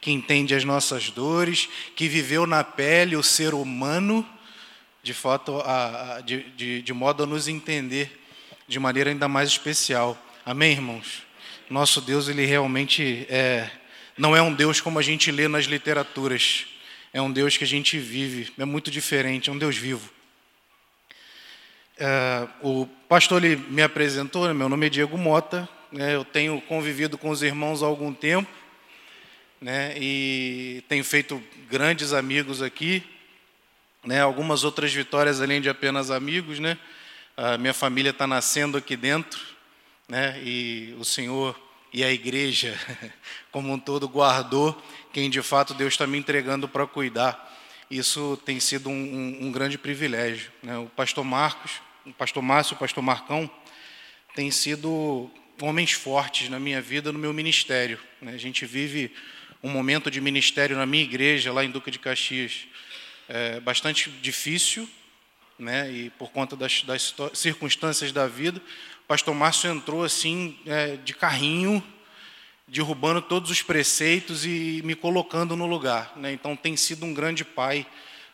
que entende as nossas dores, que viveu na pele o ser humano, de, fato, a, de, de, de modo a nos entender de maneira ainda mais especial. Amém, irmãos? Nosso Deus, ele realmente é, não é um Deus como a gente lê nas literaturas, é um Deus que a gente vive, é muito diferente, é um Deus vivo. É, o pastor ele me apresentou, né, meu nome é Diego Mota, né, eu tenho convivido com os irmãos há algum tempo, né, e tenho feito grandes amigos aqui, né, algumas outras vitórias além de apenas amigos, né, a minha família está nascendo aqui dentro, né? E o Senhor e a igreja, como um todo, guardou quem de fato Deus está me entregando para cuidar. Isso tem sido um, um, um grande privilégio. Né? O pastor Marcos, o pastor Márcio, o pastor Marcão, têm sido homens fortes na minha vida, no meu ministério. Né? A gente vive um momento de ministério na minha igreja, lá em Duque de Caxias, é bastante difícil, né? E por conta das, das circunstâncias da vida, o pastor Márcio entrou assim é, de carrinho, derrubando todos os preceitos e me colocando no lugar, né? Então tem sido um grande pai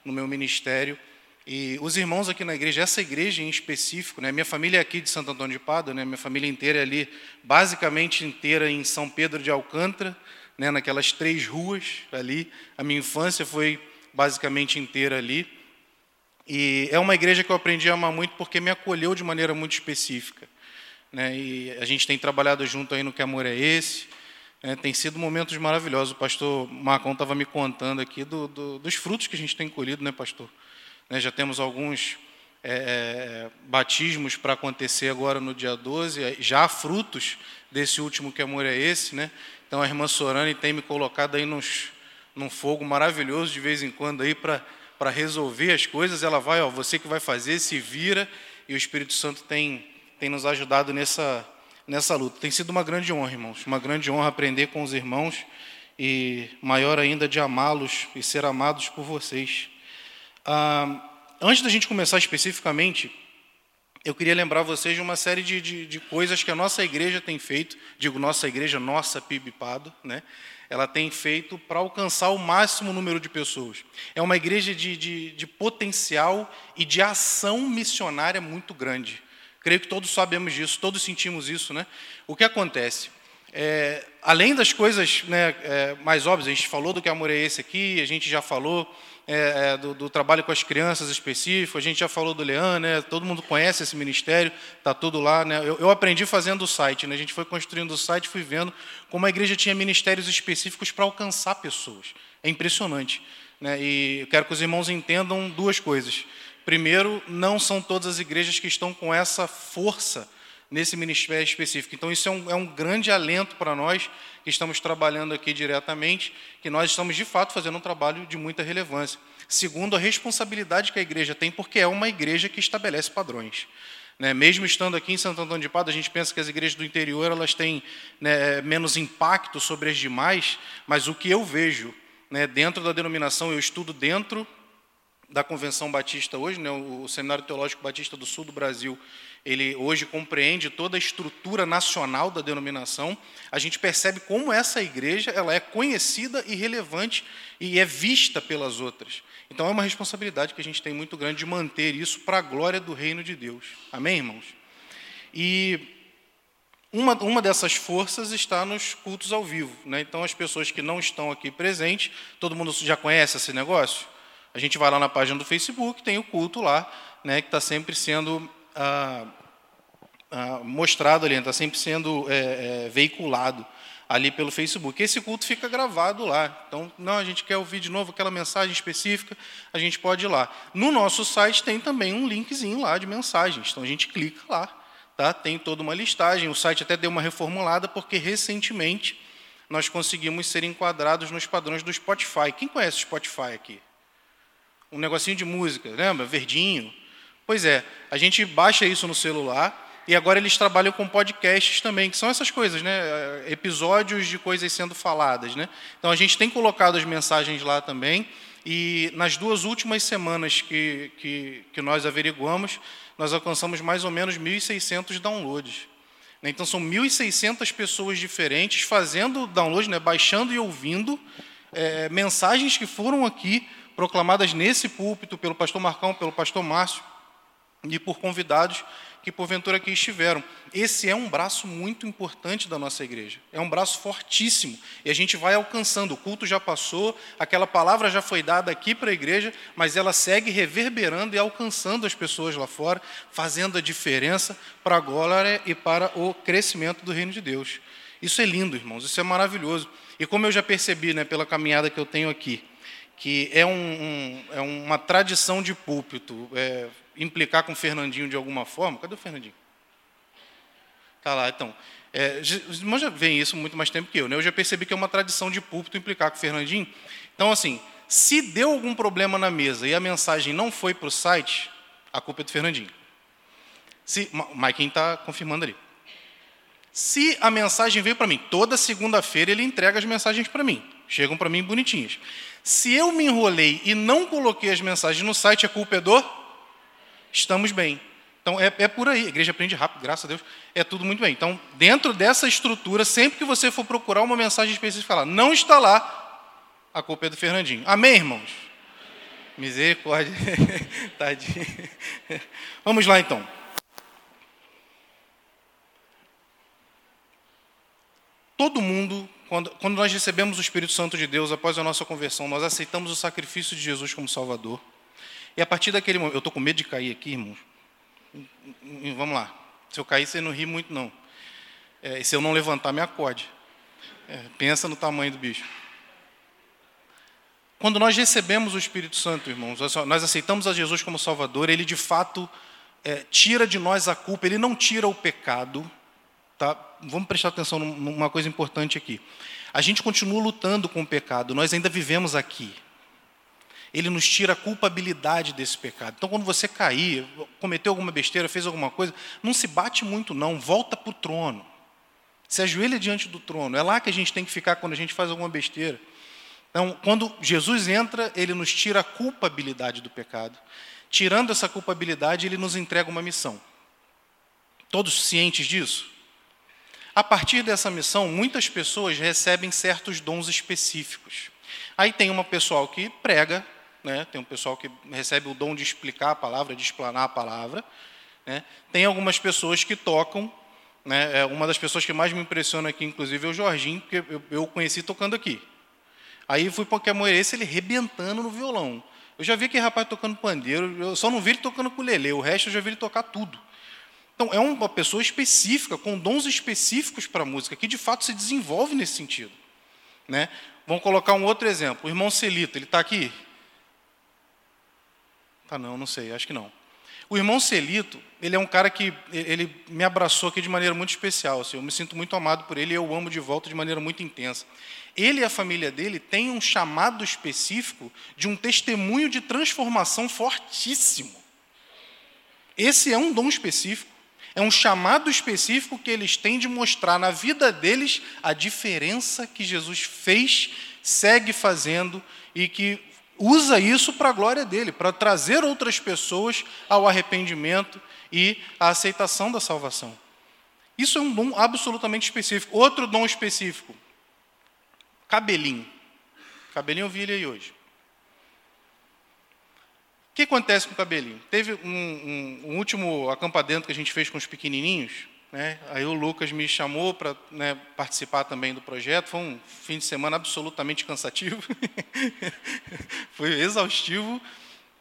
no meu ministério. E os irmãos aqui na igreja, essa igreja em específico, né? Minha família é aqui de Santo Antônio de Pádua, né? Minha família inteira é ali, basicamente inteira em São Pedro de Alcântara, né? Naquelas três ruas ali. A minha infância foi basicamente inteira ali. E é uma igreja que eu aprendi a amar muito porque me acolheu de maneira muito específica. Né? E a gente tem trabalhado junto aí no Que Amor é Esse. Né? Tem sido momentos maravilhosos. O pastor Marcão estava me contando aqui do, do, dos frutos que a gente tem colhido, né, pastor? Né? Já temos alguns é, é batismos para acontecer agora no dia 12, já frutos desse último Que Amor é Esse. Né? Então a irmã Sorani tem me colocado aí nos, num fogo maravilhoso de vez em quando aí para resolver as coisas, ela vai, ó, você que vai fazer, se vira, e o Espírito Santo tem, tem nos ajudado nessa, nessa luta. Tem sido uma grande honra, irmãos, uma grande honra aprender com os irmãos e maior ainda de amá-los e ser amados por vocês. Ah, antes da gente começar especificamente, eu queria lembrar vocês de uma série de, de, de coisas que a nossa igreja tem feito, digo nossa igreja, nossa PIBPADO, né? ela tem feito para alcançar o máximo número de pessoas. É uma igreja de, de, de, potencial e de ação missionária muito grande. Creio que todos sabemos disso, todos sentimos isso. Né? O que acontece? É, além das coisas né, é, mais óbvias, a gente falou do que amor é esse aqui, a gente já falou é, é, do, do, trabalho com as crianças específico, a gente já falou do Leão, né, todo mundo conhece esse ministério, está tudo lá. Né, eu, eu, aprendi fazendo o site, né, a gente foi construindo o site, fui vendo como a igreja tinha ministérios específicos para alcançar pessoas. É impressionante. Né, e eu quero que os irmãos entendam duas coisas. Primeiro, não são todas as igrejas que estão com essa força nesse ministério específico. Então, isso é um, é um grande alento para nós que estamos trabalhando aqui diretamente, que nós estamos de fato fazendo um trabalho de muita relevância. Segundo, a responsabilidade que a igreja tem, porque é uma igreja que estabelece padrões. Né, mesmo estando aqui em Santo Antônio de Pádua, a gente pensa que as igrejas do interior elas têm né, menos impacto sobre as demais, mas o que eu vejo né, dentro da denominação, eu estudo dentro da Convenção Batista hoje, né, o Seminário Teológico Batista do Sul do Brasil, ele hoje compreende toda a estrutura nacional da denominação, a gente percebe como essa igreja ela é conhecida e relevante e é vista pelas outras. Então é uma responsabilidade que a gente tem muito grande de manter isso para a glória do reino de Deus. Amém, irmãos? E uma, uma dessas forças está nos cultos ao vivo. Né? Então, as pessoas que não estão aqui presentes, todo mundo já conhece esse negócio? A gente vai lá na página do Facebook, tem o culto lá, né, que está sempre sendo ah, ah, mostrado ali, está sempre sendo é, é, veiculado ali pelo Facebook. Esse culto fica gravado lá. Então, não, a gente quer ouvir de novo aquela mensagem específica, a gente pode ir lá. No nosso site tem também um linkzinho lá de mensagens. Então a gente clica lá, tá? Tem toda uma listagem. O site até deu uma reformulada porque recentemente nós conseguimos ser enquadrados nos padrões do Spotify. Quem conhece o Spotify aqui? Um negocinho de música, lembra? Verdinho. Pois é, a gente baixa isso no celular e agora eles trabalham com podcasts também, que são essas coisas, né? Episódios de coisas sendo faladas, né? Então a gente tem colocado as mensagens lá também. E nas duas últimas semanas que, que, que nós averiguamos, nós alcançamos mais ou menos 1.600 downloads. Então são 1.600 pessoas diferentes fazendo download, né? baixando e ouvindo é, mensagens que foram aqui proclamadas nesse púlpito pelo pastor Marcão, pelo pastor Márcio e por convidados que porventura aqui estiveram. Esse é um braço muito importante da nossa igreja. É um braço fortíssimo. E a gente vai alcançando. O culto já passou, aquela palavra já foi dada aqui para a igreja, mas ela segue reverberando e alcançando as pessoas lá fora, fazendo a diferença para a glória e para o crescimento do reino de Deus. Isso é lindo, irmãos. Isso é maravilhoso. E como eu já percebi, né, pela caminhada que eu tenho aqui, que é, um, um, é uma tradição de púlpito, é, implicar com o Fernandinho de alguma forma. Cadê o Fernandinho? Está lá, então. É, os irmãos já veem isso muito mais tempo que eu. Né? Eu já percebi que é uma tradição de púlpito implicar com o Fernandinho. Então, assim, se deu algum problema na mesa e a mensagem não foi para o site, a culpa é do Fernandinho. Se, Maikin está confirmando ali. Se a mensagem veio para mim, toda segunda-feira ele entrega as mensagens para mim. Chegam para mim bonitinhas. Se eu me enrolei e não coloquei as mensagens no site, a culpa é do estamos bem. Então é, é por aí, a igreja aprende rápido, graças a Deus, é tudo muito bem. Então, dentro dessa estrutura, sempre que você for procurar uma mensagem específica, falar, não está lá, a culpa é do Fernandinho. Amém, irmãos? Misericórdia. Tadinho. Vamos lá então. Todo mundo, quando, quando nós recebemos o Espírito Santo de Deus após a nossa conversão, nós aceitamos o sacrifício de Jesus como Salvador. E a partir daquele momento, eu estou com medo de cair aqui, irmãos. Vamos lá. Se eu cair, você não ri muito, não. É, se eu não levantar, me acorde. É, pensa no tamanho do bicho. Quando nós recebemos o Espírito Santo, irmãos, nós aceitamos a Jesus como Salvador, ele de fato é, tira de nós a culpa, ele não tira o pecado. Tá? Vamos prestar atenção numa coisa importante aqui. A gente continua lutando com o pecado, nós ainda vivemos aqui ele nos tira a culpabilidade desse pecado. Então, quando você cair, cometeu alguma besteira, fez alguma coisa, não se bate muito, não, volta para o trono. Se ajoelha diante do trono. É lá que a gente tem que ficar quando a gente faz alguma besteira. Então, quando Jesus entra, ele nos tira a culpabilidade do pecado. Tirando essa culpabilidade, ele nos entrega uma missão. Todos cientes disso? A partir dessa missão, muitas pessoas recebem certos dons específicos. Aí tem uma pessoal que prega, né? tem um pessoal que recebe o dom de explicar a palavra, de explanar a palavra. Né? Tem algumas pessoas que tocam. Né? É uma das pessoas que mais me impressiona aqui, inclusive, é o Jorginho, porque eu, eu conheci tocando aqui. Aí fui para o Quemoerês, ele rebentando no violão. Eu já vi aquele rapaz tocando pandeiro, eu só não vi ele tocando ukulele, o resto eu já vi ele tocar tudo. Então, é uma pessoa específica, com dons específicos para a música, que de fato se desenvolve nesse sentido. Né? Vamos colocar um outro exemplo. O irmão Celito, ele está aqui? Tá não, não sei, acho que não. O irmão Celito, ele é um cara que ele me abraçou aqui de maneira muito especial. Assim, eu me sinto muito amado por ele e eu o amo de volta de maneira muito intensa. Ele e a família dele têm um chamado específico de um testemunho de transformação fortíssimo. Esse é um dom específico. É um chamado específico que eles têm de mostrar na vida deles a diferença que Jesus fez, segue fazendo e que usa isso para a glória dele, para trazer outras pessoas ao arrependimento e à aceitação da salvação. Isso é um dom absolutamente específico. Outro dom específico, cabelinho. Cabelinho eu vi ele aí hoje. Que acontece com o cabelinho? Teve um, um, um último acampadento que a gente fez com os pequenininhos, né? Aí o Lucas me chamou para né, participar também do projeto. Foi um fim de semana absolutamente cansativo, foi exaustivo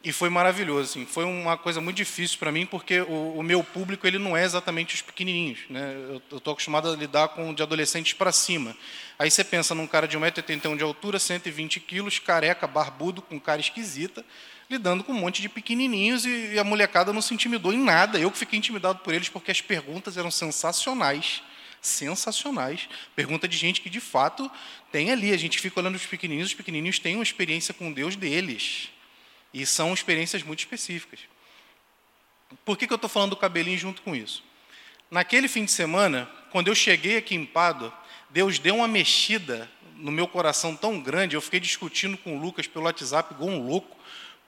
e foi maravilhoso. Assim. Foi uma coisa muito difícil para mim porque o, o, meu público ele não é exatamente os pequenininhos. Né? Eu estou acostumado a lidar com de adolescentes para cima. Aí você pensa num cara de 1,81m de altura, 120 quilos, careca, barbudo, com cara esquisita lidando com um monte de pequenininhos e, e a molecada não se intimidou em nada. Eu que fiquei intimidado por eles porque as perguntas eram sensacionais sensacionais. Pergunta de gente que de fato tem ali. A gente fica olhando os pequenininhos, os pequenininhos têm uma experiência com Deus deles. E são experiências muito específicas. Por que, que eu estou falando do cabelinho junto com isso? Naquele fim de semana, quando eu cheguei aqui em Pádua, Deus deu uma mexida no meu coração tão grande, eu fiquei discutindo com o Lucas pelo WhatsApp igual um louco,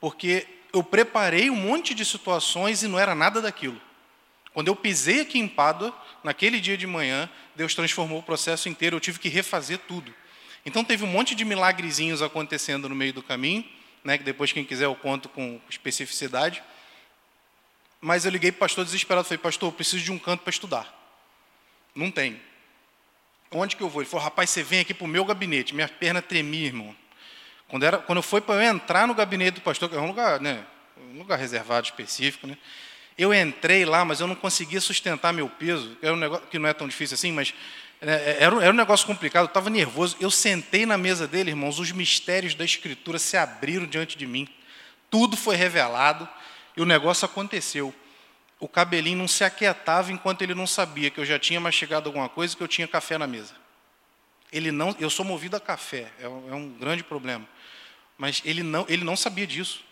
porque eu preparei um monte de situações e não era nada daquilo. Quando eu pisei aqui em Pádua, naquele dia de manhã, Deus transformou o processo inteiro, eu tive que refazer tudo. Então teve um monte de milagrezinhos acontecendo no meio do caminho, né, que depois quem quiser eu conto com especificidade. Mas eu liguei para o pastor desesperado, falei, pastor, eu preciso de um canto para estudar. Não tem. Onde que eu vou? Ele falou, rapaz, você vem aqui para o meu gabinete. Minha perna tremia, irmão. Quando, era, quando fui para eu entrar no gabinete do pastor, que é um lugar, né, um lugar reservado específico, né, eu entrei lá, mas eu não conseguia sustentar meu peso. Era um negócio que não é tão difícil assim, mas né, era, era um negócio complicado. Eu estava nervoso. Eu sentei na mesa dele, irmãos. Os mistérios da Escritura se abriram diante de mim. Tudo foi revelado e o negócio aconteceu o cabelinho não se aquietava enquanto ele não sabia que eu já tinha mastigado alguma coisa, que eu tinha café na mesa. Ele não, eu sou movido a café, é um, é um grande problema. Mas ele não, ele não sabia disso.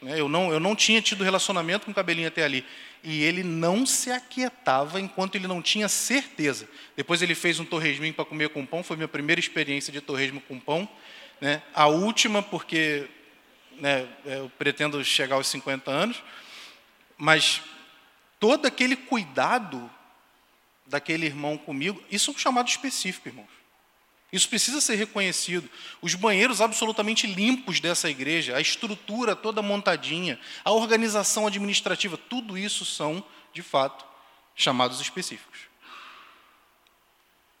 Né? Eu, não, eu não tinha tido relacionamento com o cabelinho até ali. E ele não se aquietava enquanto ele não tinha certeza. Depois ele fez um torresminho para comer com pão, foi minha primeira experiência de torresmo com pão. Né? A última, porque né, eu pretendo chegar aos 50 anos. Mas todo aquele cuidado daquele irmão comigo, isso é um chamado específico, irmãos. Isso precisa ser reconhecido. Os banheiros absolutamente limpos dessa igreja, a estrutura toda montadinha, a organização administrativa, tudo isso são, de fato, chamados específicos.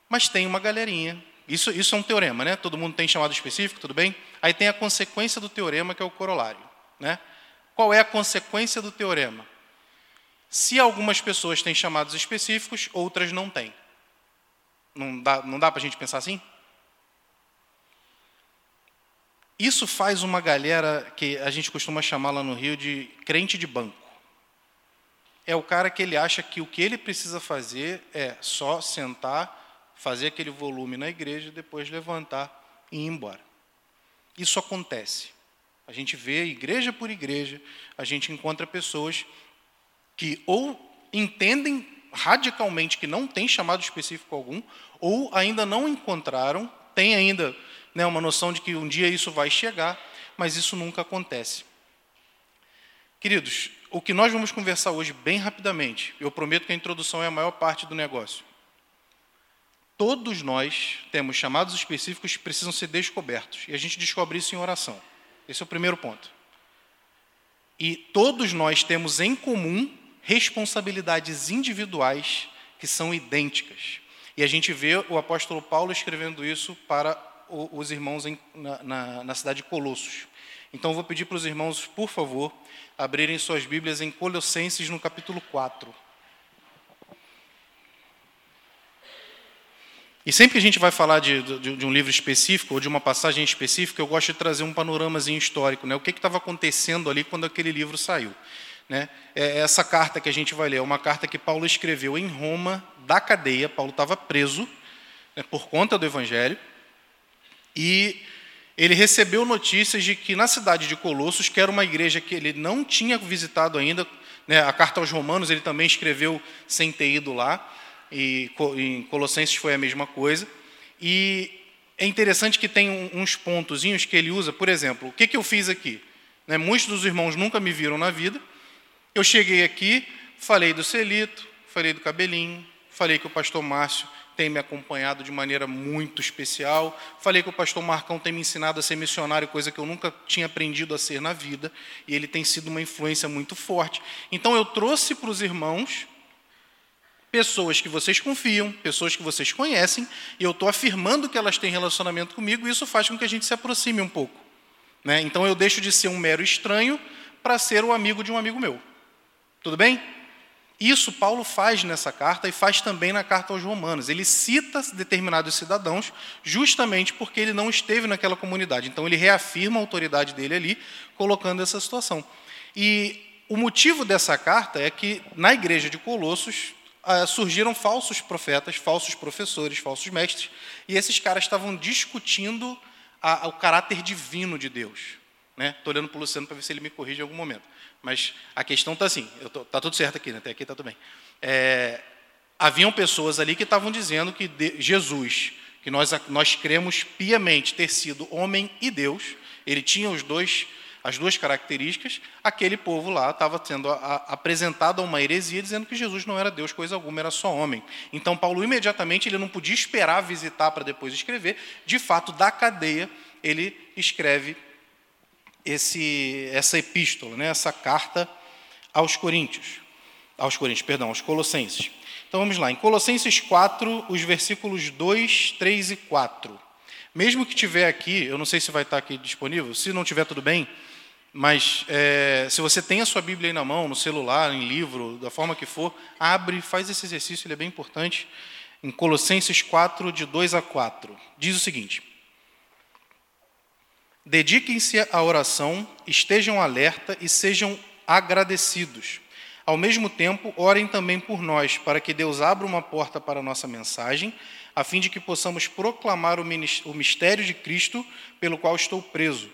Mas tem uma galerinha. Isso, isso é um teorema, né? Todo mundo tem chamado específico, tudo bem? Aí tem a consequência do teorema, que é o corolário. Né? Qual é a consequência do teorema? Se algumas pessoas têm chamados específicos, outras não têm. Não dá, não dá para a gente pensar assim? Isso faz uma galera que a gente costuma chamar lá no Rio de crente de banco. É o cara que ele acha que o que ele precisa fazer é só sentar, fazer aquele volume na igreja, depois levantar e ir embora. Isso acontece. A gente vê igreja por igreja, a gente encontra pessoas que ou entendem radicalmente que não tem chamado específico algum, ou ainda não encontraram, tem ainda né, uma noção de que um dia isso vai chegar, mas isso nunca acontece. Queridos, o que nós vamos conversar hoje, bem rapidamente, eu prometo que a introdução é a maior parte do negócio. Todos nós temos chamados específicos que precisam ser descobertos, e a gente descobre isso em oração. Esse é o primeiro ponto. E todos nós temos em comum responsabilidades individuais que são idênticas. E a gente vê o apóstolo Paulo escrevendo isso para os irmãos em, na, na, na cidade de Colossos. Então vou pedir para os irmãos, por favor, abrirem suas Bíblias em Colossenses no capítulo 4. E sempre que a gente vai falar de, de, de, um livro específico ou de uma passagem específica, eu gosto de trazer um panoramazinho histórico, né? o que estava acontecendo ali quando aquele livro saiu. Né? É essa carta que a gente vai ler é uma carta que Paulo escreveu em Roma, da cadeia. Paulo estava preso né, por conta do Evangelho. E ele recebeu notícias de que na cidade de Colossos, que era uma igreja que ele não tinha visitado ainda, né, a carta aos Romanos ele também escreveu sem ter ido lá, e em Colossenses foi a mesma coisa. E é interessante que tem uns pontozinhos que ele usa, por exemplo, o que, que eu fiz aqui? Né, muitos dos irmãos nunca me viram na vida, eu cheguei aqui, falei do Celito, falei do Cabelinho, falei que o pastor Márcio tem me acompanhado de maneira muito especial, falei que o pastor Marcão tem me ensinado a ser missionário, coisa que eu nunca tinha aprendido a ser na vida, e ele tem sido uma influência muito forte. Então eu trouxe para os irmãos pessoas que vocês confiam, pessoas que vocês conhecem, e eu estou afirmando que elas têm relacionamento comigo, e isso faz com que a gente se aproxime um pouco. Né? Então eu deixo de ser um mero estranho para ser o amigo de um amigo meu. Tudo bem? Isso Paulo faz nessa carta e faz também na carta aos Romanos. Ele cita determinados cidadãos justamente porque ele não esteve naquela comunidade. Então ele reafirma a autoridade dele ali, colocando essa situação. E o motivo dessa carta é que na igreja de Colossos ah, surgiram falsos profetas, falsos professores, falsos mestres, e esses caras estavam discutindo a, o caráter divino de Deus. Estou né? olhando para o Luciano para ver se ele me corrige em algum momento. Mas a questão está assim, está tudo certo aqui, né? até aqui está tudo bem. É, haviam pessoas ali que estavam dizendo que de, Jesus, que nós, nós cremos piamente ter sido homem e Deus, ele tinha os dois as duas características, aquele povo lá estava sendo a, a, apresentado a uma heresia dizendo que Jesus não era Deus coisa alguma, era só homem. Então Paulo imediatamente ele não podia esperar visitar para depois escrever. De fato, da cadeia ele escreve esse, essa epístola, né, essa carta aos Coríntios, aos Coríntios, perdão, aos Colossenses. Então vamos lá, em Colossenses 4, os versículos 2, 3 e 4. Mesmo que tiver aqui, eu não sei se vai estar aqui disponível, se não tiver tudo bem, mas é, se você tem a sua Bíblia aí na mão, no celular, em livro, da forma que for, abre, faz esse exercício, ele é bem importante. Em Colossenses 4, de 2 a 4, diz o seguinte: Dediquem-se à oração, estejam alerta e sejam agradecidos. Ao mesmo tempo, orem também por nós, para que Deus abra uma porta para a nossa mensagem, a fim de que possamos proclamar o mistério de Cristo, pelo qual estou preso.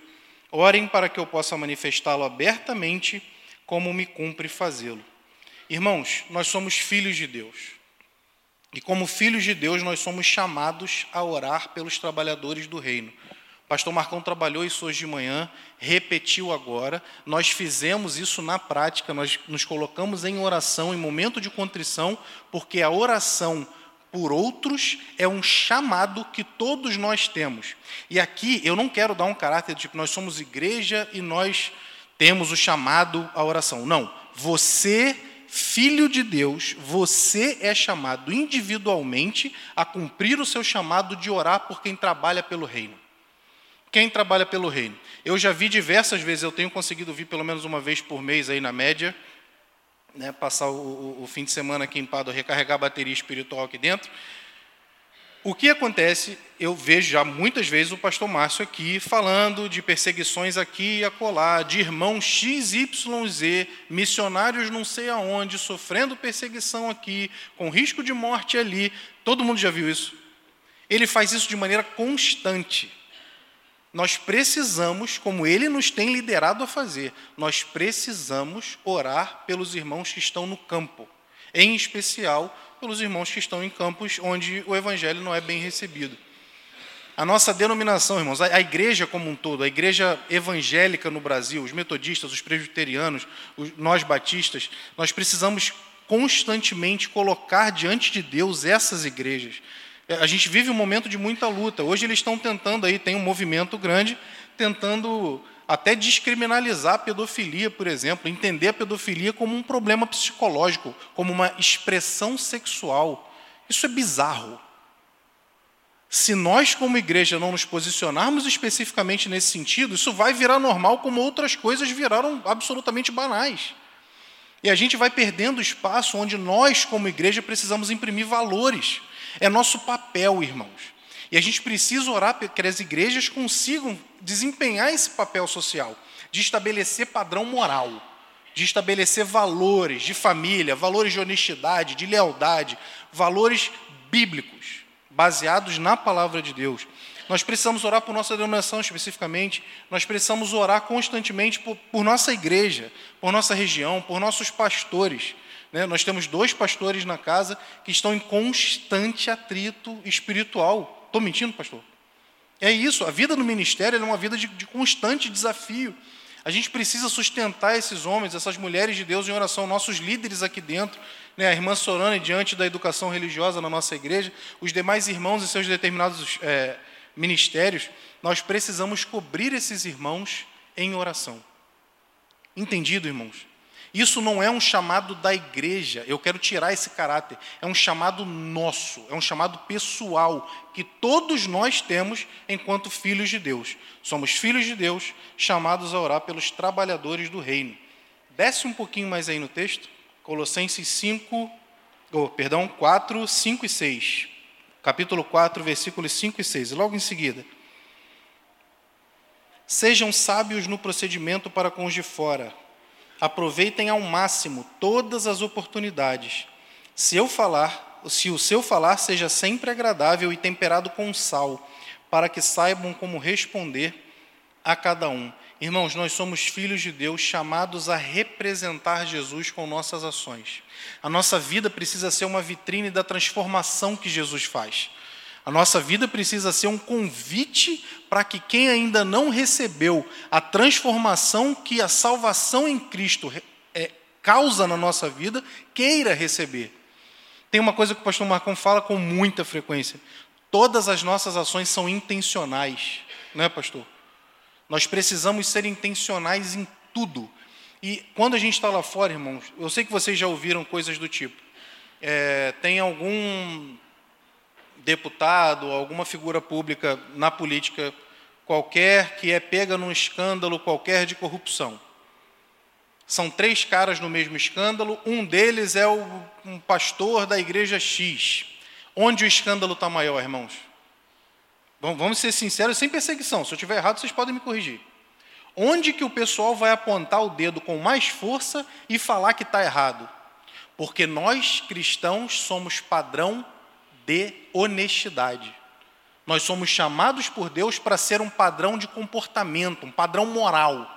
Orem para que eu possa manifestá-lo abertamente, como me cumpre fazê-lo. Irmãos, nós somos filhos de Deus. E como filhos de Deus, nós somos chamados a orar pelos trabalhadores do reino. Pastor Marcão trabalhou isso hoje de manhã, repetiu agora. Nós fizemos isso na prática, nós nos colocamos em oração, em momento de contrição, porque a oração por outros é um chamado que todos nós temos. E aqui eu não quero dar um caráter de tipo, nós somos igreja e nós temos o chamado à oração. Não. Você, filho de Deus, você é chamado individualmente a cumprir o seu chamado de orar por quem trabalha pelo reino. Quem trabalha pelo reino? Eu já vi diversas vezes, eu tenho conseguido vir pelo menos uma vez por mês aí na média, né, passar o, o, o fim de semana aqui em Pado, recarregar a bateria espiritual aqui dentro. O que acontece, eu vejo já muitas vezes o pastor Márcio aqui falando de perseguições aqui e acolá, de irmãos XYZ, missionários não sei aonde, sofrendo perseguição aqui, com risco de morte ali. Todo mundo já viu isso. Ele faz isso de maneira constante. Nós precisamos, como ele nos tem liderado a fazer, nós precisamos orar pelos irmãos que estão no campo, em especial pelos irmãos que estão em campos onde o evangelho não é bem recebido. A nossa denominação, irmãos, a igreja como um todo, a igreja evangélica no Brasil, os metodistas, os presbiterianos, os, nós batistas, nós precisamos constantemente colocar diante de Deus essas igrejas, a gente vive um momento de muita luta. Hoje eles estão tentando aí, tem um movimento grande, tentando até descriminalizar a pedofilia, por exemplo, entender a pedofilia como um problema psicológico, como uma expressão sexual. Isso é bizarro. Se nós, como igreja, não nos posicionarmos especificamente nesse sentido, isso vai virar normal, como outras coisas viraram absolutamente banais. E a gente vai perdendo espaço onde nós, como igreja, precisamos imprimir valores. É nosso papel, irmãos. E a gente precisa orar para que as igrejas consigam desempenhar esse papel social, de estabelecer padrão moral, de estabelecer valores de família, valores de honestidade, de lealdade, valores bíblicos, baseados na palavra de Deus. Nós precisamos orar por nossa denominação especificamente, nós precisamos orar constantemente por, por nossa igreja, por nossa região, por nossos pastores né? Nós temos dois pastores na casa que estão em constante atrito espiritual. Estou mentindo, pastor? É isso, a vida no ministério é uma vida de, de constante desafio. A gente precisa sustentar esses homens, essas mulheres de Deus em oração, nossos líderes aqui dentro, né, a irmã Sorana, diante da educação religiosa na nossa igreja, os demais irmãos em seus determinados é, ministérios, nós precisamos cobrir esses irmãos em oração. Entendido, irmãos? Isso não é um chamado da igreja, eu quero tirar esse caráter. É um chamado nosso, é um chamado pessoal, que todos nós temos enquanto filhos de Deus. Somos filhos de Deus, chamados a orar pelos trabalhadores do reino. Desce um pouquinho mais aí no texto, Colossenses 5, oh, perdão, 4, 5 e 6. Capítulo 4, versículos 5 e 6. Logo em seguida. Sejam sábios no procedimento para com os de fora aproveitem ao máximo todas as oportunidades. Se eu falar, se o seu falar seja sempre agradável e temperado com sal, para que saibam como responder a cada um. Irmãos, nós somos filhos de Deus chamados a representar Jesus com nossas ações. A nossa vida precisa ser uma vitrine da transformação que Jesus faz. A nossa vida precisa ser um convite para que quem ainda não recebeu a transformação que a salvação em Cristo é, causa na nossa vida, queira receber. Tem uma coisa que o pastor Marcão fala com muita frequência: todas as nossas ações são intencionais, não é, pastor? Nós precisamos ser intencionais em tudo. E quando a gente está lá fora, irmãos, eu sei que vocês já ouviram coisas do tipo: é, tem algum deputado, alguma figura pública na política qualquer que é pega num escândalo qualquer de corrupção. São três caras no mesmo escândalo, um deles é o, um pastor da igreja X. Onde o escândalo está maior, irmãos? Vamos ser sinceros, sem perseguição. Se eu estiver errado, vocês podem me corrigir. Onde que o pessoal vai apontar o dedo com mais força e falar que está errado? Porque nós, cristãos, somos padrão de honestidade. Nós somos chamados por Deus para ser um padrão de comportamento, um padrão moral.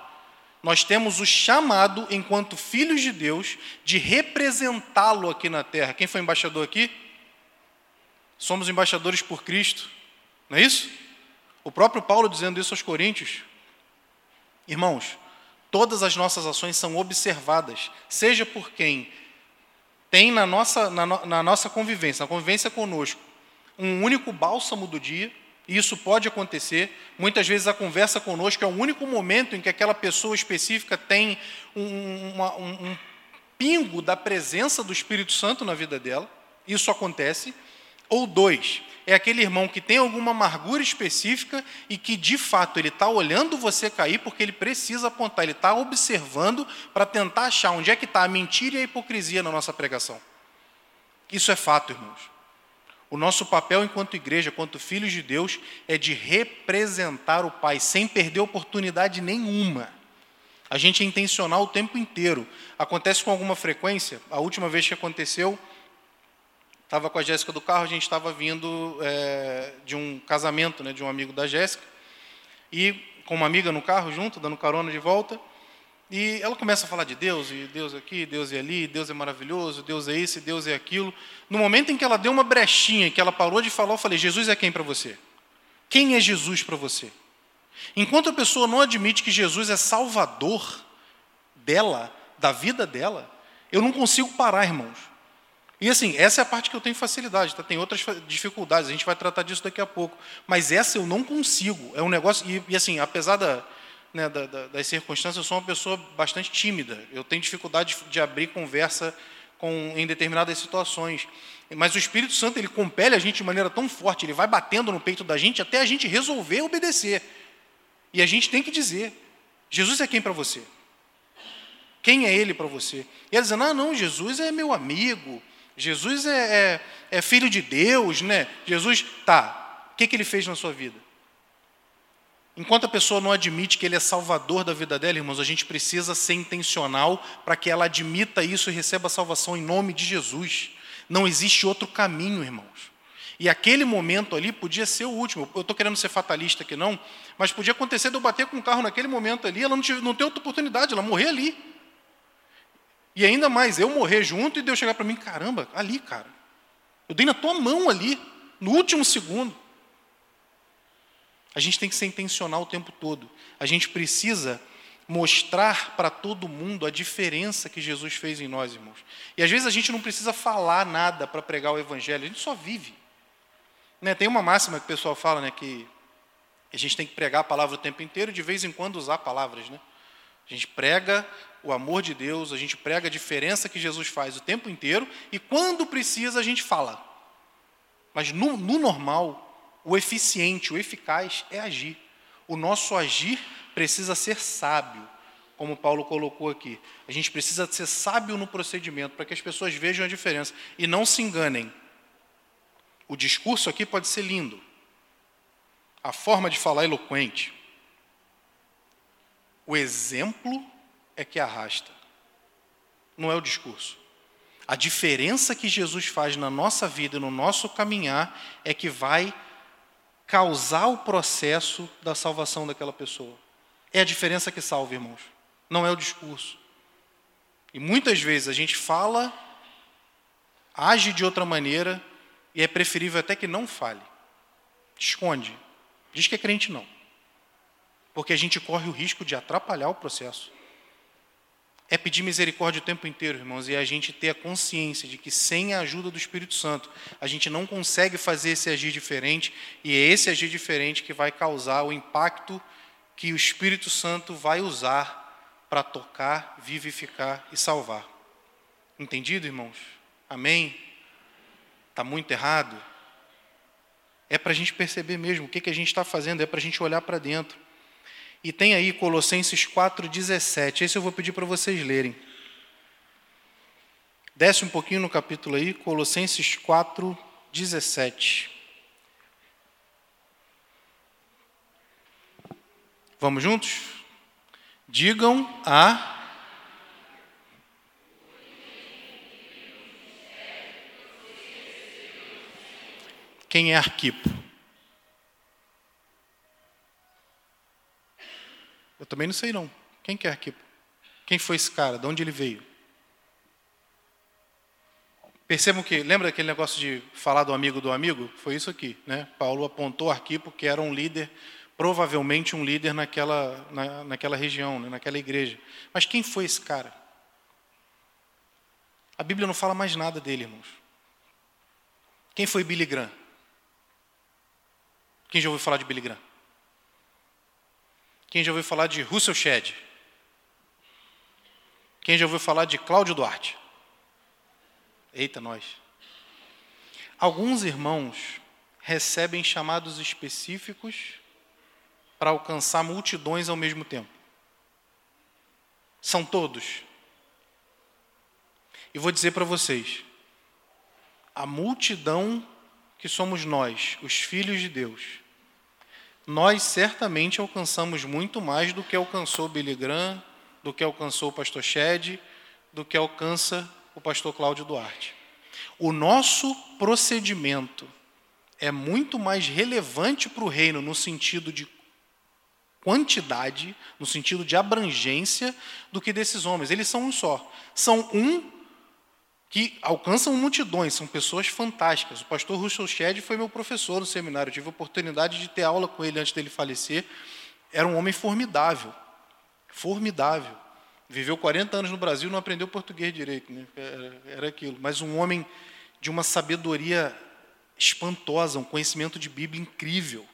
Nós temos o chamado, enquanto filhos de Deus, de representá-lo aqui na terra. Quem foi embaixador aqui? Somos embaixadores por Cristo, não é isso? O próprio Paulo dizendo isso aos Coríntios. Irmãos, todas as nossas ações são observadas, seja por quem tem na nossa, na, na nossa convivência, na convivência conosco, um único bálsamo do dia, e isso pode acontecer. Muitas vezes a conversa conosco é o único momento em que aquela pessoa específica tem um, uma, um, um pingo da presença do Espírito Santo na vida dela. Isso acontece. Ou dois, é aquele irmão que tem alguma amargura específica e que de fato ele está olhando você cair porque ele precisa apontar, ele está observando para tentar achar onde é que está a mentira e a hipocrisia na nossa pregação. Isso é fato, irmãos. O nosso papel enquanto igreja, enquanto filhos de Deus, é de representar o Pai sem perder oportunidade nenhuma. A gente é intencional o tempo inteiro. Acontece com alguma frequência. A última vez que aconteceu, Estava com a Jéssica do carro, a gente estava vindo é, de um casamento, né, de um amigo da Jéssica, e com uma amiga no carro junto, dando carona de volta, e ela começa a falar de Deus, e Deus aqui, Deus é ali, Deus é maravilhoso, Deus é isso, Deus é aquilo. No momento em que ela deu uma brechinha, que ela parou de falar, eu falei: Jesus é quem para você? Quem é Jesus para você? Enquanto a pessoa não admite que Jesus é salvador dela, da vida dela, eu não consigo parar, irmãos. E assim, essa é a parte que eu tenho facilidade, tá? tem outras dificuldades, a gente vai tratar disso daqui a pouco. Mas essa eu não consigo. É um negócio. E, e assim, apesar da, né, da, da, das circunstâncias, eu sou uma pessoa bastante tímida. Eu tenho dificuldade de, de abrir conversa com, em determinadas situações. Mas o Espírito Santo ele compele a gente de maneira tão forte, ele vai batendo no peito da gente até a gente resolver obedecer. E a gente tem que dizer: Jesus é quem para você? Quem é ele para você? E ela dizendo: Ah, não, Jesus é meu amigo, Jesus é, é, é filho de Deus, né? Jesus, tá. O que, que ele fez na sua vida? Enquanto a pessoa não admite que ele é salvador da vida dela, irmãos, a gente precisa ser intencional para que ela admita isso e receba a salvação em nome de Jesus. Não existe outro caminho, irmãos. E aquele momento ali podia ser o último. Eu estou querendo ser fatalista aqui, não, mas podia acontecer de eu bater com o carro naquele momento ali, ela não, tive, não tem outra oportunidade, ela morrer ali. E ainda mais, eu morrer junto e Deus chegar para mim, caramba, ali, cara. Eu dei na tua mão ali, no último segundo. A gente tem que ser intencional o tempo todo. A gente precisa mostrar para todo mundo a diferença que Jesus fez em nós, irmãos. E às vezes a gente não precisa falar nada para pregar o evangelho, a gente só vive. Né? Tem uma máxima que o pessoal fala, né, que a gente tem que pregar a palavra o tempo inteiro de vez em quando usar palavras, né? A gente prega o amor de Deus, a gente prega a diferença que Jesus faz o tempo inteiro e quando precisa a gente fala. Mas no, no normal, o eficiente, o eficaz é agir. O nosso agir precisa ser sábio, como Paulo colocou aqui. A gente precisa ser sábio no procedimento para que as pessoas vejam a diferença e não se enganem. O discurso aqui pode ser lindo, a forma de falar eloquente, o exemplo é que arrasta, não é o discurso. A diferença que Jesus faz na nossa vida, no nosso caminhar, é que vai causar o processo da salvação daquela pessoa. É a diferença que salva, irmãos, não é o discurso. E muitas vezes a gente fala, age de outra maneira, e é preferível até que não fale. esconde. Diz que é crente não. Porque a gente corre o risco de atrapalhar o processo. É pedir misericórdia o tempo inteiro, irmãos, e a gente ter a consciência de que sem a ajuda do Espírito Santo, a gente não consegue fazer esse agir diferente, e é esse agir diferente que vai causar o impacto que o Espírito Santo vai usar para tocar, vivificar e salvar. Entendido, irmãos? Amém? Está muito errado? É para a gente perceber mesmo o que, que a gente está fazendo, é para a gente olhar para dentro. E tem aí Colossenses 4,17. Esse eu vou pedir para vocês lerem. Desce um pouquinho no capítulo aí, Colossenses 4,17. Vamos juntos? Digam a. Quem é Arquipo? Eu também não sei não. Quem que é Arquipo? Quem foi esse cara? De onde ele veio? Percebam que, lembra aquele negócio de falar do amigo do amigo? Foi isso aqui, né? Paulo apontou Arquipo, que era um líder, provavelmente um líder naquela, na, naquela região, né? naquela igreja. Mas quem foi esse cara? A Bíblia não fala mais nada dele, irmãos. Quem foi Billy Graham? Quem já ouviu falar de Billy Graham? Quem já ouviu falar de Russell Shedd? Quem já ouviu falar de Cláudio Duarte? Eita, nós. Alguns irmãos recebem chamados específicos para alcançar multidões ao mesmo tempo. São todos. E vou dizer para vocês: a multidão que somos nós, os filhos de Deus, nós certamente alcançamos muito mais do que alcançou Billy Graham, do que alcançou o pastor Shed, do que alcança o pastor Cláudio Duarte. O nosso procedimento é muito mais relevante para o reino no sentido de quantidade, no sentido de abrangência, do que desses homens. Eles são um só. São um que alcançam multidões, são pessoas fantásticas. O pastor Russell Shedd foi meu professor no seminário, eu tive a oportunidade de ter aula com ele antes dele falecer. Era um homem formidável, formidável. Viveu 40 anos no Brasil, não aprendeu português direito, né? era, era aquilo. Mas um homem de uma sabedoria espantosa, um conhecimento de Bíblia incrível.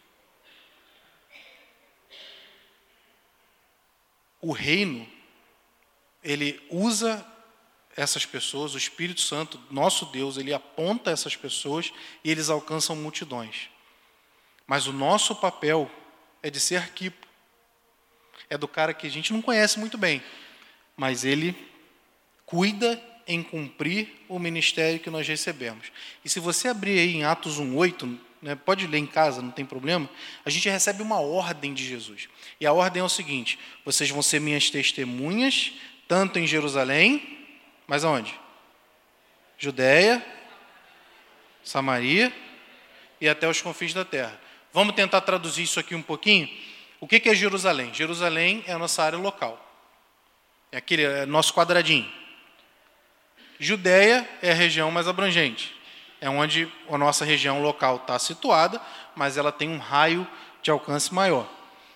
O reino, ele usa essas pessoas, o Espírito Santo, nosso Deus, ele aponta essas pessoas e eles alcançam multidões. Mas o nosso papel é de ser arquipo. É do cara que a gente não conhece muito bem, mas ele cuida em cumprir o ministério que nós recebemos. E se você abrir aí em Atos 1:8, né, pode ler em casa, não tem problema, a gente recebe uma ordem de Jesus. E a ordem é o seguinte: vocês vão ser minhas testemunhas, tanto em Jerusalém, mas aonde? Judéia, Samaria e até os confins da terra. Vamos tentar traduzir isso aqui um pouquinho? O que é Jerusalém? Jerusalém é a nossa área local. É aquele é nosso quadradinho. Judéia é a região mais abrangente. É onde a nossa região local está situada, mas ela tem um raio de alcance maior.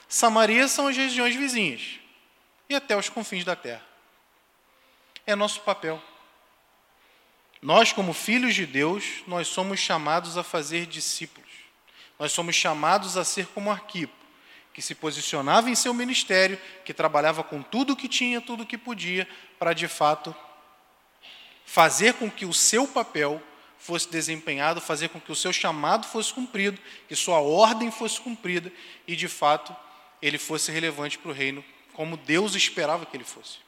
Samaria são as regiões vizinhas. E até os confins da terra é nosso papel. Nós, como filhos de Deus, nós somos chamados a fazer discípulos. Nós somos chamados a ser como Arquipo, que se posicionava em seu ministério, que trabalhava com tudo o que tinha, tudo o que podia, para de fato fazer com que o seu papel fosse desempenhado, fazer com que o seu chamado fosse cumprido, que sua ordem fosse cumprida e de fato ele fosse relevante para o reino, como Deus esperava que ele fosse.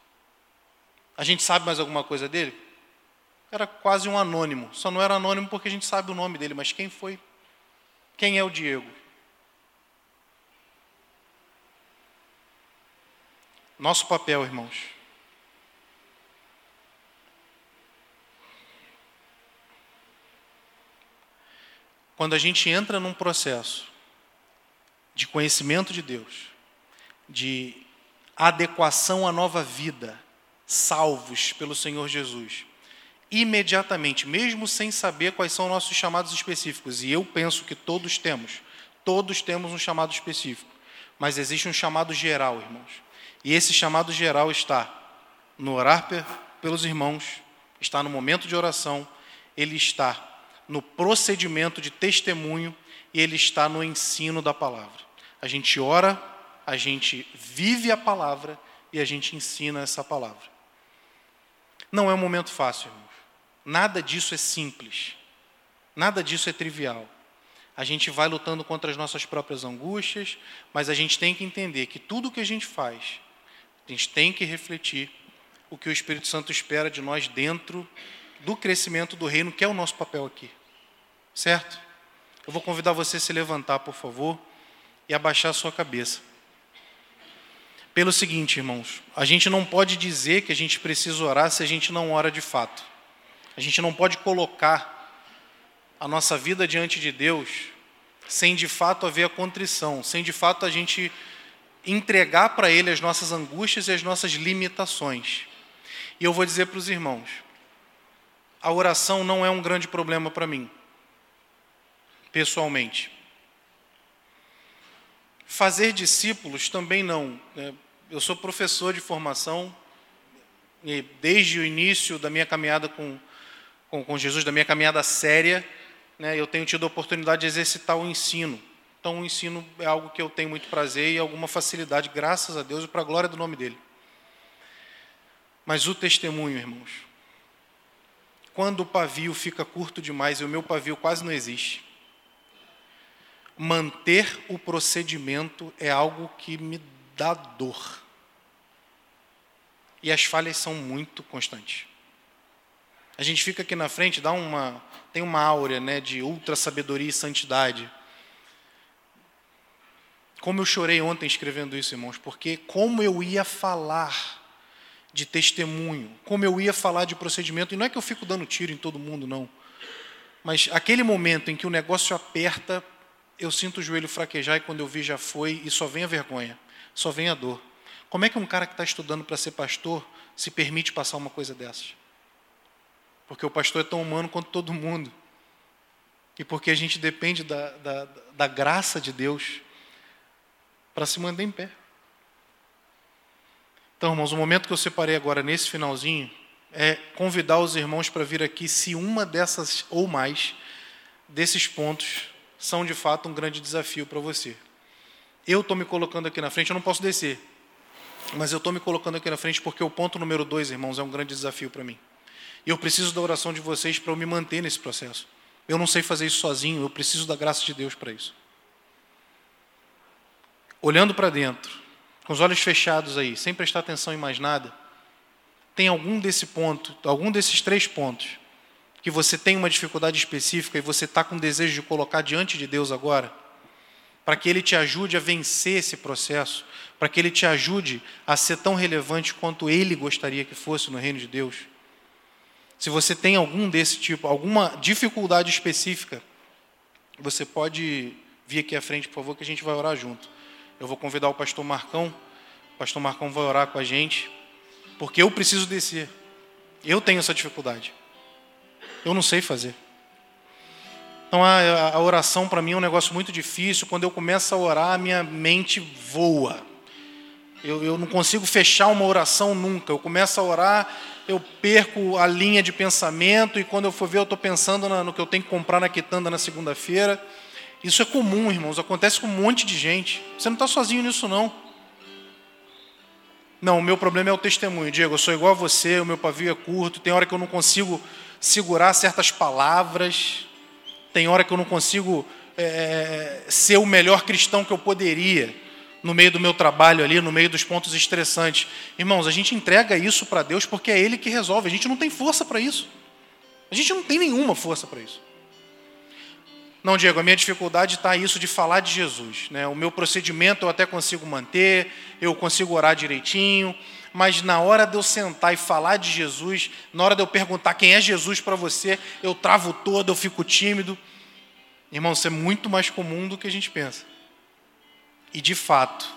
A gente sabe mais alguma coisa dele? Era quase um anônimo. Só não era anônimo porque a gente sabe o nome dele, mas quem foi? Quem é o Diego? Nosso papel, irmãos. Quando a gente entra num processo de conhecimento de Deus, de adequação à nova vida, salvos pelo Senhor Jesus. Imediatamente, mesmo sem saber quais são nossos chamados específicos, e eu penso que todos temos, Todos temos um chamado específico, mas existe um chamado geral, irmãos. E esse chamado geral está no orar pelos irmãos, está no momento de oração, ele está no procedimento de testemunho e ele está no ensino da palavra. A gente ora, a gente vive a palavra e a gente ensina essa palavra. Não é um momento fácil, irmãos. Nada disso é simples. Nada disso é trivial. A gente vai lutando contra as nossas próprias angústias, mas a gente tem que entender que tudo que a gente faz, a gente tem que refletir o que o Espírito Santo espera de nós dentro do crescimento do reino, que é o nosso papel aqui. Certo? Eu vou convidar você a se levantar, por favor, e abaixar a sua cabeça. Pelo seguinte, irmãos, a gente não pode dizer que a gente precisa orar se a gente não ora de fato. A gente não pode colocar a nossa vida diante de Deus sem de fato haver a contrição, sem de fato a gente entregar para Ele as nossas angústias e as nossas limitações. E eu vou dizer para os irmãos: a oração não é um grande problema para mim, pessoalmente. Fazer discípulos também não. Né? Eu sou professor de formação e desde o início da minha caminhada com, com, com Jesus, da minha caminhada séria, né, eu tenho tido a oportunidade de exercitar o ensino. Então, o ensino é algo que eu tenho muito prazer e alguma facilidade, graças a Deus e para a glória do nome dele. Mas o testemunho, irmãos, quando o pavio fica curto demais e o meu pavio quase não existe, manter o procedimento é algo que me dá dor. E as falhas são muito constantes. A gente fica aqui na frente, dá uma, tem uma áurea né, de ultra sabedoria e santidade. Como eu chorei ontem escrevendo isso, irmãos, porque como eu ia falar de testemunho, como eu ia falar de procedimento, e não é que eu fico dando tiro em todo mundo, não. Mas aquele momento em que o negócio aperta, eu sinto o joelho fraquejar e quando eu vi já foi, e só vem a vergonha, só vem a dor. Como é que um cara que está estudando para ser pastor se permite passar uma coisa dessas? Porque o pastor é tão humano quanto todo mundo. E porque a gente depende da, da, da graça de Deus para se manter em pé. Então, irmãos, o momento que eu separei agora nesse finalzinho é convidar os irmãos para vir aqui se uma dessas ou mais desses pontos são de fato um grande desafio para você. Eu estou me colocando aqui na frente, eu não posso descer, mas eu estou me colocando aqui na frente porque o ponto número dois, irmãos, é um grande desafio para mim. E eu preciso da oração de vocês para eu me manter nesse processo. Eu não sei fazer isso sozinho, eu preciso da graça de Deus para isso. Olhando para dentro, com os olhos fechados aí, sem prestar atenção em mais nada, tem algum desse ponto, algum desses três pontos, que você tem uma dificuldade específica e você está com desejo de colocar diante de Deus agora, para que Ele te ajude a vencer esse processo, para que Ele te ajude a ser tão relevante quanto Ele gostaria que fosse no reino de Deus. Se você tem algum desse tipo, alguma dificuldade específica, você pode vir aqui à frente, por favor, que a gente vai orar junto. Eu vou convidar o pastor Marcão. O pastor Marcão vai orar com a gente, porque eu preciso descer. Eu tenho essa dificuldade. Eu não sei fazer. Então a, a oração para mim é um negócio muito difícil. Quando eu começo a orar, minha mente voa. Eu, eu não consigo fechar uma oração nunca. Eu começo a orar, eu perco a linha de pensamento e quando eu for ver, eu estou pensando no que eu tenho que comprar na quitanda na segunda-feira. Isso é comum, irmãos, acontece com um monte de gente. Você não está sozinho nisso, não. Não, o meu problema é o testemunho. Diego, eu sou igual a você, o meu pavio é curto, tem hora que eu não consigo segurar certas palavras, tem hora que eu não consigo é, ser o melhor cristão que eu poderia no meio do meu trabalho ali, no meio dos pontos estressantes. Irmãos, a gente entrega isso para Deus porque é Ele que resolve. A gente não tem força para isso. A gente não tem nenhuma força para isso. Não, Diego, a minha dificuldade está isso de falar de Jesus. Né? O meu procedimento eu até consigo manter, eu consigo orar direitinho, mas na hora de eu sentar e falar de Jesus, na hora de eu perguntar quem é Jesus para você, eu travo todo, eu fico tímido. Irmão, isso é muito mais comum do que a gente pensa. E de fato,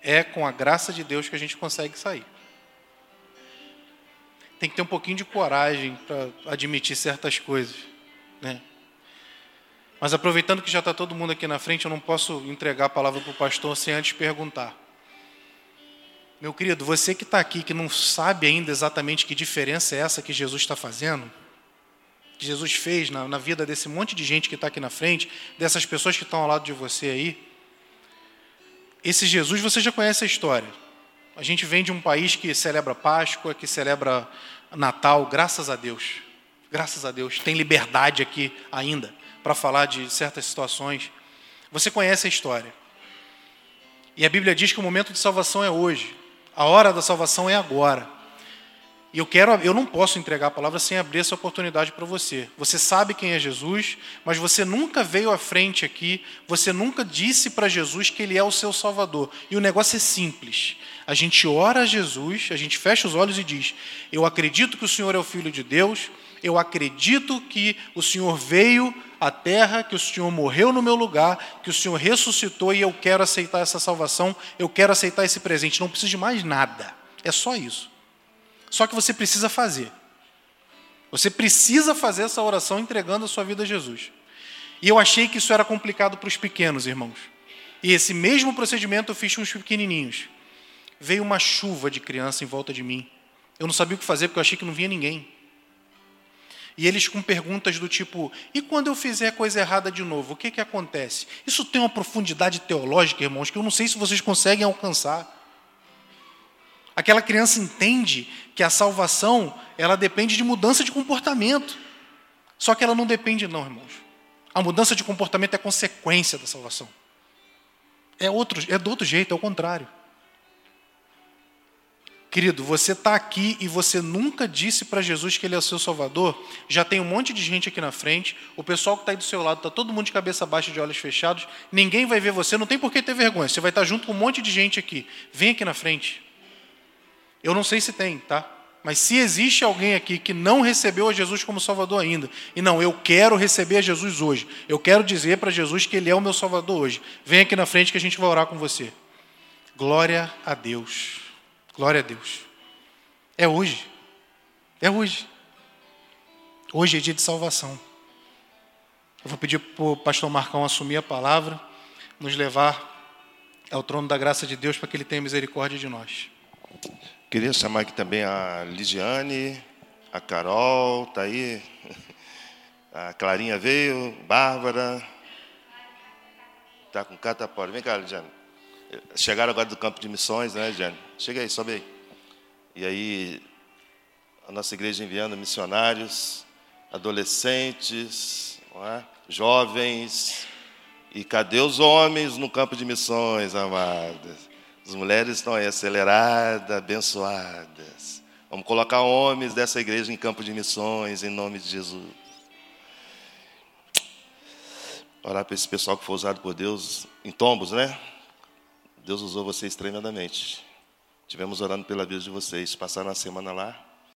é com a graça de Deus que a gente consegue sair. Tem que ter um pouquinho de coragem para admitir certas coisas, né? Mas aproveitando que já está todo mundo aqui na frente, eu não posso entregar a palavra para o pastor sem antes perguntar. Meu querido, você que está aqui, que não sabe ainda exatamente que diferença é essa que Jesus está fazendo, que Jesus fez na, na vida desse monte de gente que está aqui na frente, dessas pessoas que estão ao lado de você aí, esse Jesus, você já conhece a história. A gente vem de um país que celebra Páscoa, que celebra Natal, graças a Deus. Graças a Deus. Tem liberdade aqui ainda para falar de certas situações. Você conhece a história. E a Bíblia diz que o momento de salvação é hoje. A hora da salvação é agora. E eu quero, eu não posso entregar a palavra sem abrir essa oportunidade para você. Você sabe quem é Jesus, mas você nunca veio à frente aqui, você nunca disse para Jesus que ele é o seu salvador. E o negócio é simples. A gente ora a Jesus, a gente fecha os olhos e diz: "Eu acredito que o Senhor é o filho de Deus, eu acredito que o Senhor veio à terra, que o Senhor morreu no meu lugar, que o Senhor ressuscitou e eu quero aceitar essa salvação, eu quero aceitar esse presente. Não preciso de mais nada. É só isso. Só que você precisa fazer. Você precisa fazer essa oração entregando a sua vida a Jesus. E eu achei que isso era complicado para os pequenos, irmãos. E esse mesmo procedimento eu fiz com os pequenininhos. Veio uma chuva de criança em volta de mim. Eu não sabia o que fazer porque eu achei que não vinha ninguém. E eles com perguntas do tipo: e quando eu fizer coisa errada de novo, o que, que acontece? Isso tem uma profundidade teológica, irmãos, que eu não sei se vocês conseguem alcançar. Aquela criança entende que a salvação, ela depende de mudança de comportamento. Só que ela não depende não, irmãos. A mudança de comportamento é consequência da salvação. É outro, é do outro jeito, é o contrário. Querido, você está aqui e você nunca disse para Jesus que Ele é o seu Salvador. Já tem um monte de gente aqui na frente. O pessoal que está aí do seu lado está todo mundo de cabeça baixa, de olhos fechados. Ninguém vai ver você. Não tem por que ter vergonha. Você vai estar tá junto com um monte de gente aqui. Vem aqui na frente. Eu não sei se tem, tá? Mas se existe alguém aqui que não recebeu a Jesus como Salvador ainda, e não, eu quero receber a Jesus hoje, eu quero dizer para Jesus que Ele é o meu Salvador hoje, vem aqui na frente que a gente vai orar com você. Glória a Deus. Glória a Deus. É hoje. É hoje. Hoje é dia de salvação. Eu vou pedir para o pastor Marcão assumir a palavra, nos levar ao trono da graça de Deus para que Ele tenha misericórdia de nós. Queria chamar aqui também a Lidiane, a Carol, tá aí. A Clarinha veio, Bárbara. Tá com catapora. Vem cá, Lidiane. Chegaram agora do campo de missões, né, Lidiane? Chega aí, sobe aí. E aí, a nossa igreja enviando missionários, adolescentes, é? jovens. E cadê os homens no campo de missões, amadas? As mulheres estão aí aceleradas, abençoadas. Vamos colocar homens dessa igreja em campo de missões, em nome de Jesus. Orar para esse pessoal que foi usado por Deus em tombos, né? Deus usou vocês tremendamente. Tivemos orando pela vida de vocês. Passaram a semana lá.